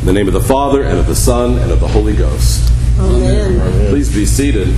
In the name of the Father, and of the Son, and of the Holy Ghost. Amen. Please be seated.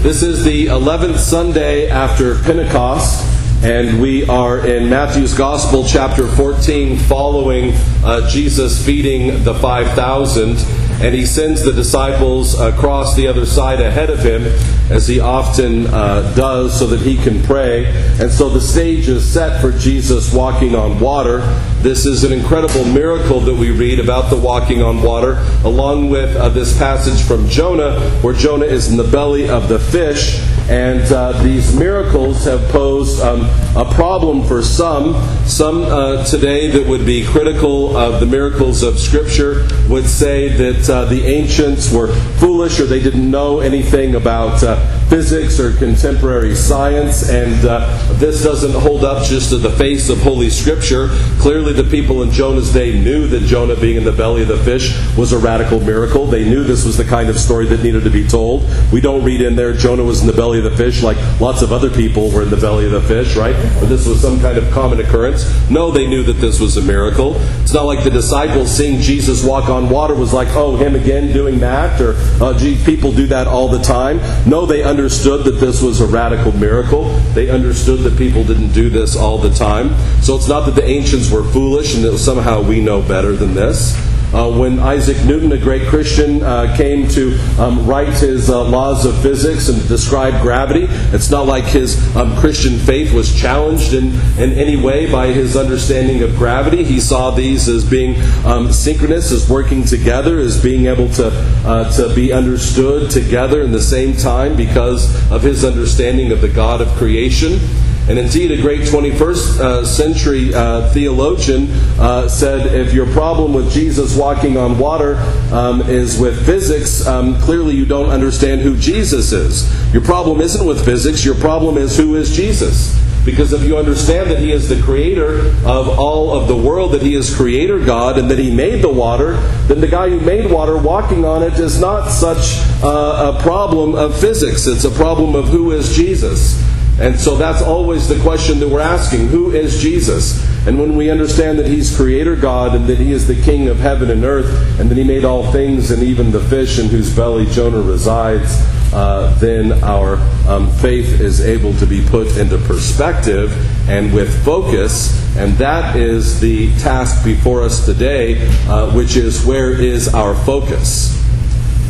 This is the 11th Sunday after Pentecost, and we are in Matthew's Gospel, chapter 14, following uh, Jesus feeding the 5,000 and he sends the disciples across the other side ahead of him, as he often uh, does, so that he can pray. And so the stage is set for Jesus walking on water. This is an incredible miracle that we read about the walking on water, along with uh, this passage from Jonah, where Jonah is in the belly of the fish. And uh, these miracles have posed um, a problem for some. Some uh, today that would be critical of the miracles of Scripture would say that uh, the ancients were foolish or they didn't know anything about uh, physics or contemporary science, and uh, this doesn't hold up just to the face of Holy Scripture. Clearly, the people in Jonah's day knew that Jonah being in the belly of the fish was a radical miracle. They knew this was the kind of story that needed to be told. We don't read in there Jonah was in the belly of the fish like lots of other people were in the belly of the fish, right? Or this was some kind of common occurrence. No, they knew that this was a miracle. It's not like the disciples seeing Jesus walk on water was like, oh, him again doing that, or uh, gee, people do that all the time. No, they understood that this was a radical miracle. They understood that people didn't do this all the time. So it's not that the ancients were foolish and that somehow we know better than this. Uh, when Isaac Newton, a great Christian, uh, came to um, write his uh, laws of physics and describe gravity, it's not like his um, Christian faith was challenged in, in any way by his understanding of gravity. He saw these as being um, synchronous, as working together, as being able to, uh, to be understood together in the same time because of his understanding of the God of creation. And indeed, a great 21st uh, century uh, theologian uh, said if your problem with Jesus walking on water um, is with physics, um, clearly you don't understand who Jesus is. Your problem isn't with physics, your problem is who is Jesus. Because if you understand that He is the creator of all of the world, that He is creator God, and that He made the water, then the guy who made water walking on it is not such uh, a problem of physics. It's a problem of who is Jesus. And so that's always the question that we're asking who is Jesus? And when we understand that He's Creator God and that He is the King of heaven and earth and that He made all things and even the fish in whose belly Jonah resides, uh, then our um, faith is able to be put into perspective and with focus. And that is the task before us today, uh, which is where is our focus?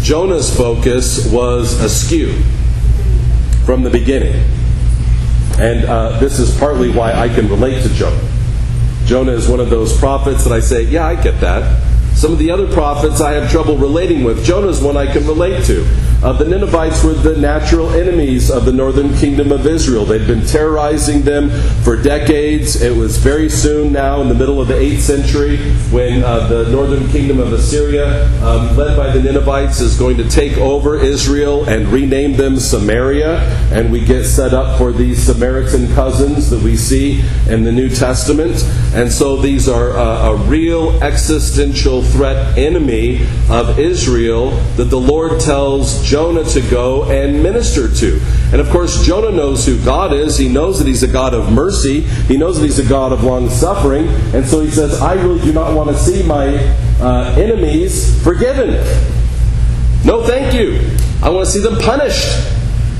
Jonah's focus was askew from the beginning. And uh, this is partly why I can relate to Jonah. Jonah is one of those prophets that I say, yeah, I get that. Some of the other prophets I have trouble relating with. Jonah is one I can relate to. Uh, the Ninevites were the natural enemies of the northern kingdom of Israel. They'd been terrorizing them for decades. It was very soon now, in the middle of the 8th century, when uh, the northern kingdom of Assyria, um, led by the Ninevites, is going to take over Israel and rename them Samaria. And we get set up for these Samaritan cousins that we see in the New Testament. And so these are uh, a real existential threat enemy of Israel that the Lord tells Jonah to go and minister to. And of course, Jonah knows who God is. He knows that He's a God of mercy. He knows that He's a God of long suffering. And so he says, I really do not want to see my uh, enemies forgiven. No, thank you. I want to see them punished.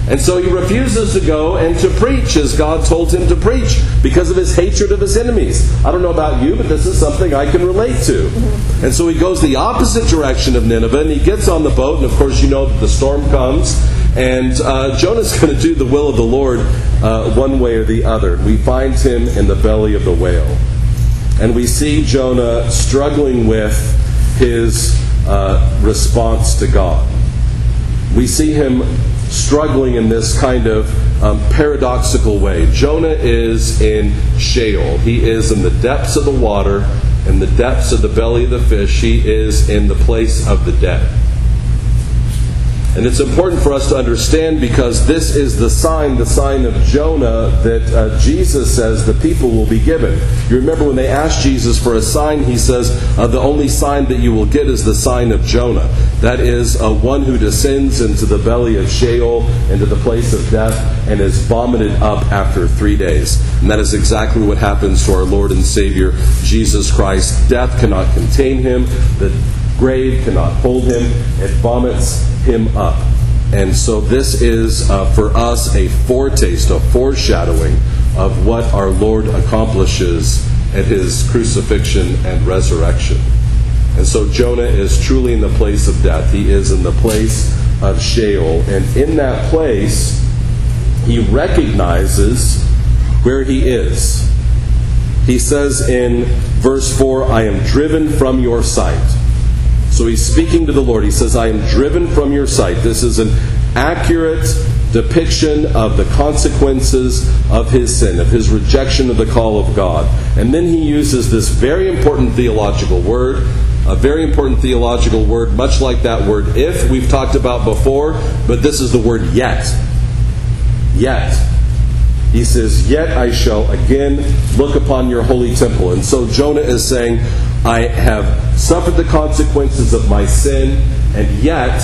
And so he refuses to go and to preach as God told him to preach because of his hatred of his enemies. I don't know about you, but this is something I can relate to. And so he goes the opposite direction of Nineveh and he gets on the boat. And of course, you know that the storm comes. And uh, Jonah's going to do the will of the Lord uh, one way or the other. We find him in the belly of the whale. And we see Jonah struggling with his uh, response to God. We see him struggling in this kind of um, paradoxical way. Jonah is in Sheol. He is in the depths of the water, in the depths of the belly of the fish. He is in the place of the dead. And it's important for us to understand because this is the sign, the sign of Jonah, that uh, Jesus says the people will be given. You remember when they asked Jesus for a sign, he says, uh, The only sign that you will get is the sign of Jonah. That is, uh, one who descends into the belly of Sheol, into the place of death, and is vomited up after three days. And that is exactly what happens to our Lord and Savior, Jesus Christ. Death cannot contain him, the grave cannot hold him, it vomits him up. And so this is uh, for us a foretaste, a foreshadowing of what our Lord accomplishes at his crucifixion and resurrection. And so Jonah is truly in the place of death. He is in the place of Sheol. And in that place, he recognizes where he is. He says in verse 4, I am driven from your sight. So he's speaking to the Lord. He says, I am driven from your sight. This is an accurate depiction of the consequences of his sin, of his rejection of the call of God. And then he uses this very important theological word, a very important theological word, much like that word if we've talked about before, but this is the word yet. Yet. He says, Yet I shall again look upon your holy temple. And so Jonah is saying, I have suffered the consequences of my sin, and yet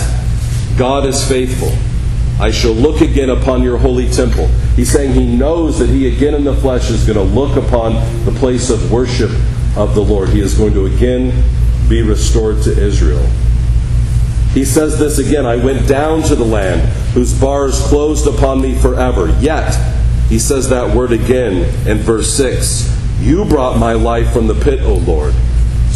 God is faithful. I shall look again upon your holy temple. He's saying he knows that he again in the flesh is going to look upon the place of worship of the Lord. He is going to again be restored to Israel. He says this again I went down to the land whose bars closed upon me forever. Yet, he says that word again in verse 6 You brought my life from the pit, O Lord.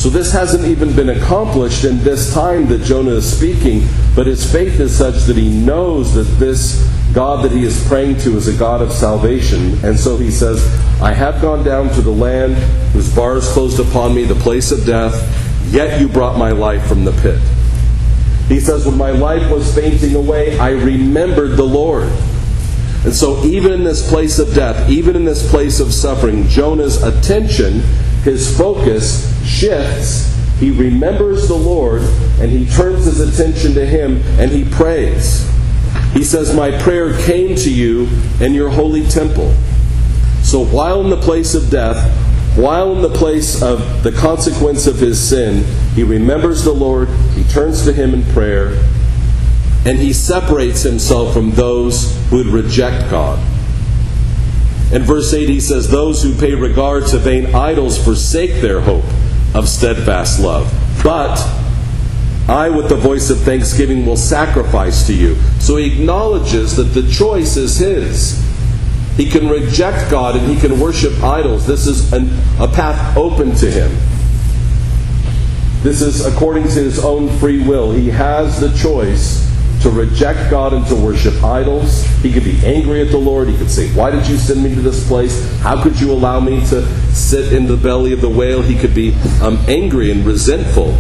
So this hasn't even been accomplished in this time that Jonah is speaking, but his faith is such that he knows that this God that he is praying to is a God of salvation. And so he says, I have gone down to the land whose bars closed upon me, the place of death, yet you brought my life from the pit. He says, When my life was fainting away, I remembered the Lord. And so, even in this place of death, even in this place of suffering, Jonah's attention, his focus shifts. He remembers the Lord and he turns his attention to him and he prays. He says, My prayer came to you in your holy temple. So, while in the place of death, while in the place of the consequence of his sin, he remembers the Lord, he turns to him in prayer, and he separates himself from those who would reject God. In verse 8, he says, Those who pay regard to vain idols forsake their hope of steadfast love. But I, with the voice of thanksgiving, will sacrifice to you. So he acknowledges that the choice is his. He can reject God and he can worship idols. This is an, a path open to him. This is according to his own free will. He has the choice to reject God and to worship idols. He could be angry at the Lord. He could say, Why did you send me to this place? How could you allow me to sit in the belly of the whale? He could be um, angry and resentful.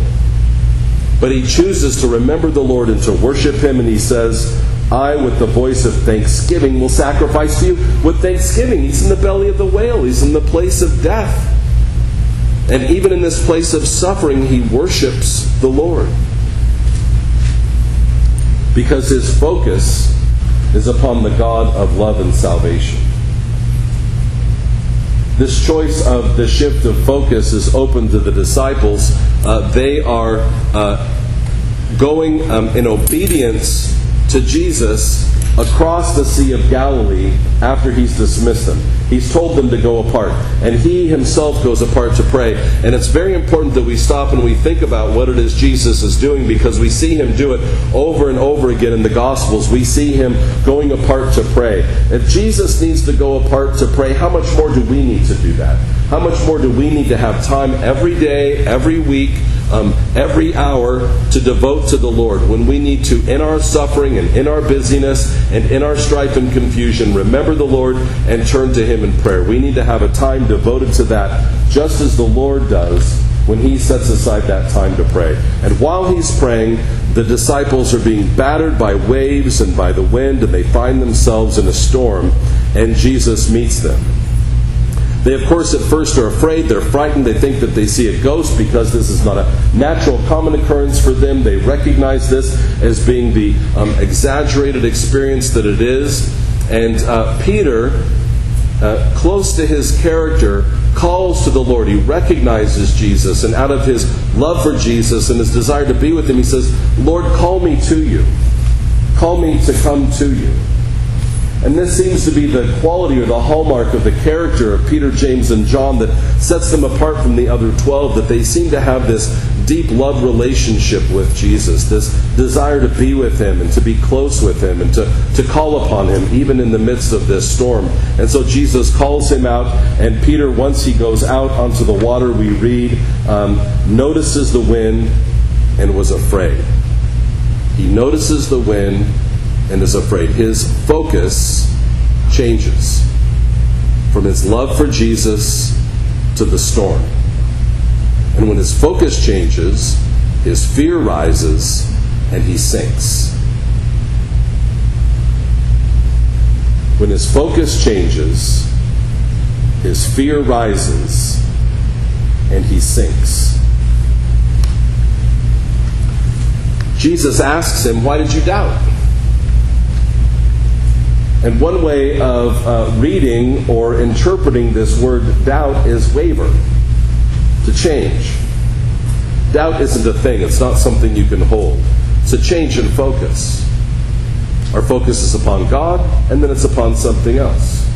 But he chooses to remember the Lord and to worship him, and he says, I, with the voice of thanksgiving, will sacrifice to you with thanksgiving. He's in the belly of the whale, he's in the place of death. And even in this place of suffering, he worships the Lord because his focus is upon the God of love and salvation. This choice of the shift of focus is open to the disciples. Uh, they are uh, going um, in obedience to Jesus across the Sea of Galilee after he's dismissed them. He's told them to go apart, and he himself goes apart to pray. And it's very important that we stop and we think about what it is Jesus is doing because we see him do it over and over again in the Gospels. We see him going apart to pray. If Jesus needs to go apart to pray, how much more do we need to do that? How much more do we need to have time every day, every week? Um, every hour to devote to the Lord when we need to, in our suffering and in our busyness and in our strife and confusion, remember the Lord and turn to Him in prayer. We need to have a time devoted to that, just as the Lord does when He sets aside that time to pray. And while He's praying, the disciples are being battered by waves and by the wind, and they find themselves in a storm, and Jesus meets them. They, of course, at first are afraid, they're frightened, they think that they see a ghost because this is not a natural common occurrence for them. They recognize this as being the um, exaggerated experience that it is. And uh, Peter, uh, close to his character, calls to the Lord. He recognizes Jesus, and out of his love for Jesus and his desire to be with him, he says, Lord, call me to you. Call me to come to you. And this seems to be the quality or the hallmark of the character of Peter, James, and John that sets them apart from the other 12, that they seem to have this deep love relationship with Jesus, this desire to be with him and to be close with him and to, to call upon him even in the midst of this storm. And so Jesus calls him out, and Peter, once he goes out onto the water, we read, um, notices the wind and was afraid. He notices the wind and is afraid. His focus changes from his love for Jesus to the storm. And when his focus changes, his fear rises and he sinks. When his focus changes, his fear rises and he sinks. Jesus asks him, Why did you doubt? And one way of uh, reading or interpreting this word doubt is waver, to change. Doubt isn't a thing, it's not something you can hold. It's a change in focus. Our focus is upon God, and then it's upon something else.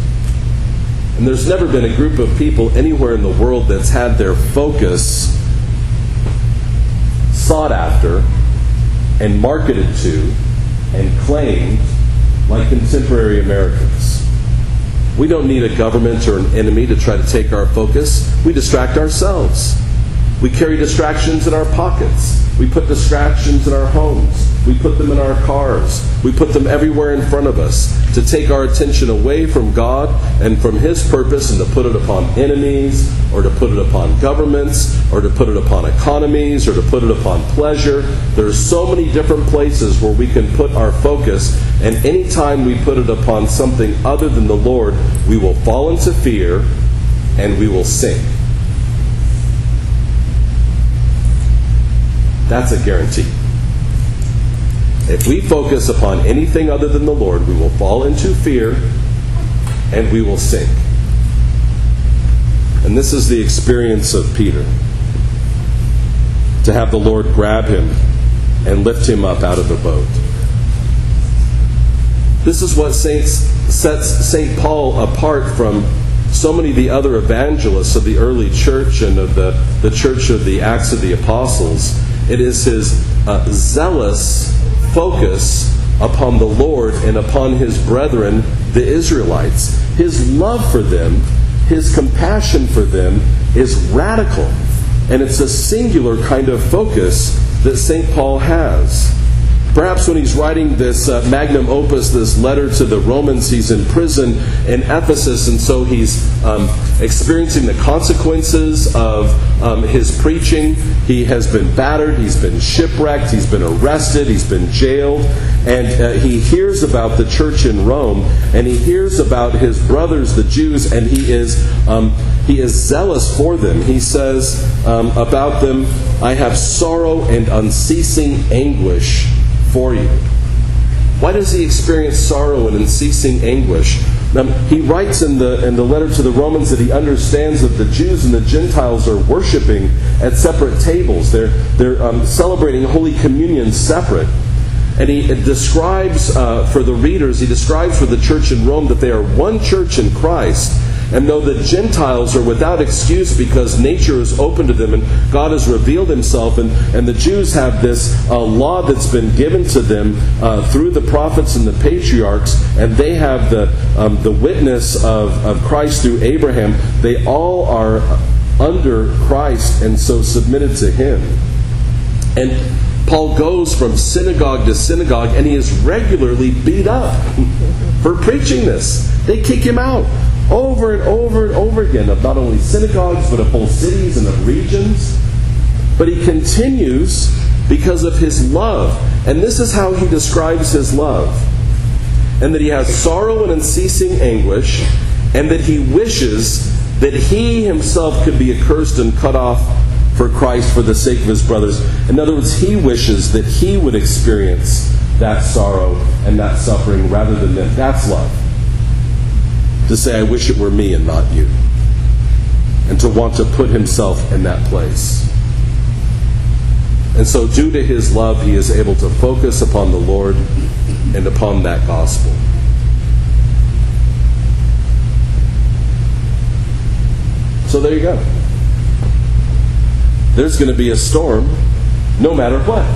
And there's never been a group of people anywhere in the world that's had their focus sought after and marketed to and claimed like contemporary Americans. We don't need a government or an enemy to try to take our focus. We distract ourselves. We carry distractions in our pockets. We put distractions in our homes. We put them in our cars. We put them everywhere in front of us to take our attention away from God and from His purpose and to put it upon enemies or to put it upon governments or to put it upon economies or to put it upon pleasure. There are so many different places where we can put our focus, and anytime we put it upon something other than the Lord, we will fall into fear and we will sink. That's a guarantee. If we focus upon anything other than the Lord, we will fall into fear and we will sink. And this is the experience of Peter to have the Lord grab him and lift him up out of the boat. This is what Saints, sets St. Paul apart from so many of the other evangelists of the early church and of the, the church of the Acts of the Apostles. It is his uh, zealous focus upon the Lord and upon his brethren, the Israelites. His love for them, his compassion for them is radical. And it's a singular kind of focus that St. Paul has. Perhaps when he's writing this uh, magnum opus, this letter to the Romans, he's in prison in Ephesus, and so he's um, experiencing the consequences of um, his preaching. He has been battered, he's been shipwrecked, he's been arrested, he's been jailed, and uh, he hears about the church in Rome, and he hears about his brothers, the Jews, and he is um, he is zealous for them. He says um, about them, "I have sorrow and unceasing anguish." For you. Why does he experience sorrow and unceasing anguish? Now, he writes in the, in the letter to the Romans that he understands that the Jews and the Gentiles are worshiping at separate tables. They're, they're um, celebrating Holy Communion separate. And he describes uh, for the readers, he describes for the church in Rome that they are one church in Christ and though the Gentiles are without excuse because nature is open to them and God has revealed himself, and, and the Jews have this uh, law that's been given to them uh, through the prophets and the patriarchs, and they have the, um, the witness of, of Christ through Abraham, they all are under Christ and so submitted to him. And Paul goes from synagogue to synagogue and he is regularly beat up for preaching this. They kick him out over and over and over again of not only synagogues, but of whole cities and of regions. But he continues because of his love. And this is how he describes his love. And that he has sorrow and unceasing anguish, and that he wishes that he himself could be accursed and cut off for Christ for the sake of his brothers. In other words, he wishes that he would experience that sorrow and that suffering rather than them. That's love. To say, I wish it were me and not you. And to want to put himself in that place. And so, due to his love, he is able to focus upon the Lord and upon that gospel. So, there you go. There's going to be a storm no matter what.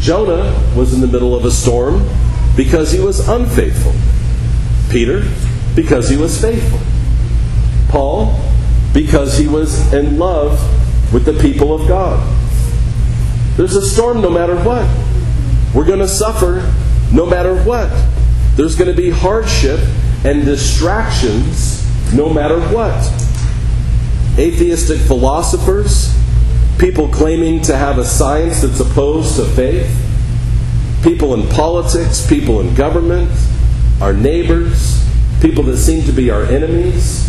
Jonah was in the middle of a storm because he was unfaithful. Peter, because he was faithful. Paul, because he was in love with the people of God. There's a storm no matter what. We're going to suffer no matter what. There's going to be hardship and distractions no matter what atheistic philosophers, people claiming to have a science that's opposed to faith, people in politics, people in government, our neighbors, people that seem to be our enemies,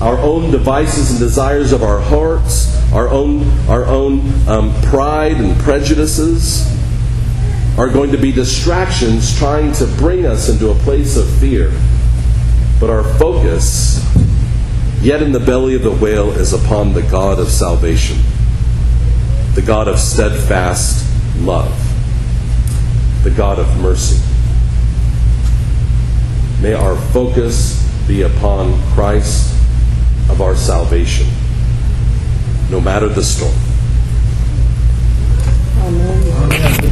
our own devices and desires of our hearts, our own, our own um, pride and prejudices are going to be distractions trying to bring us into a place of fear. But our focus Yet in the belly of the whale is upon the God of salvation, the God of steadfast love, the God of mercy. May our focus be upon Christ of our salvation, no matter the storm. Amen. Amen.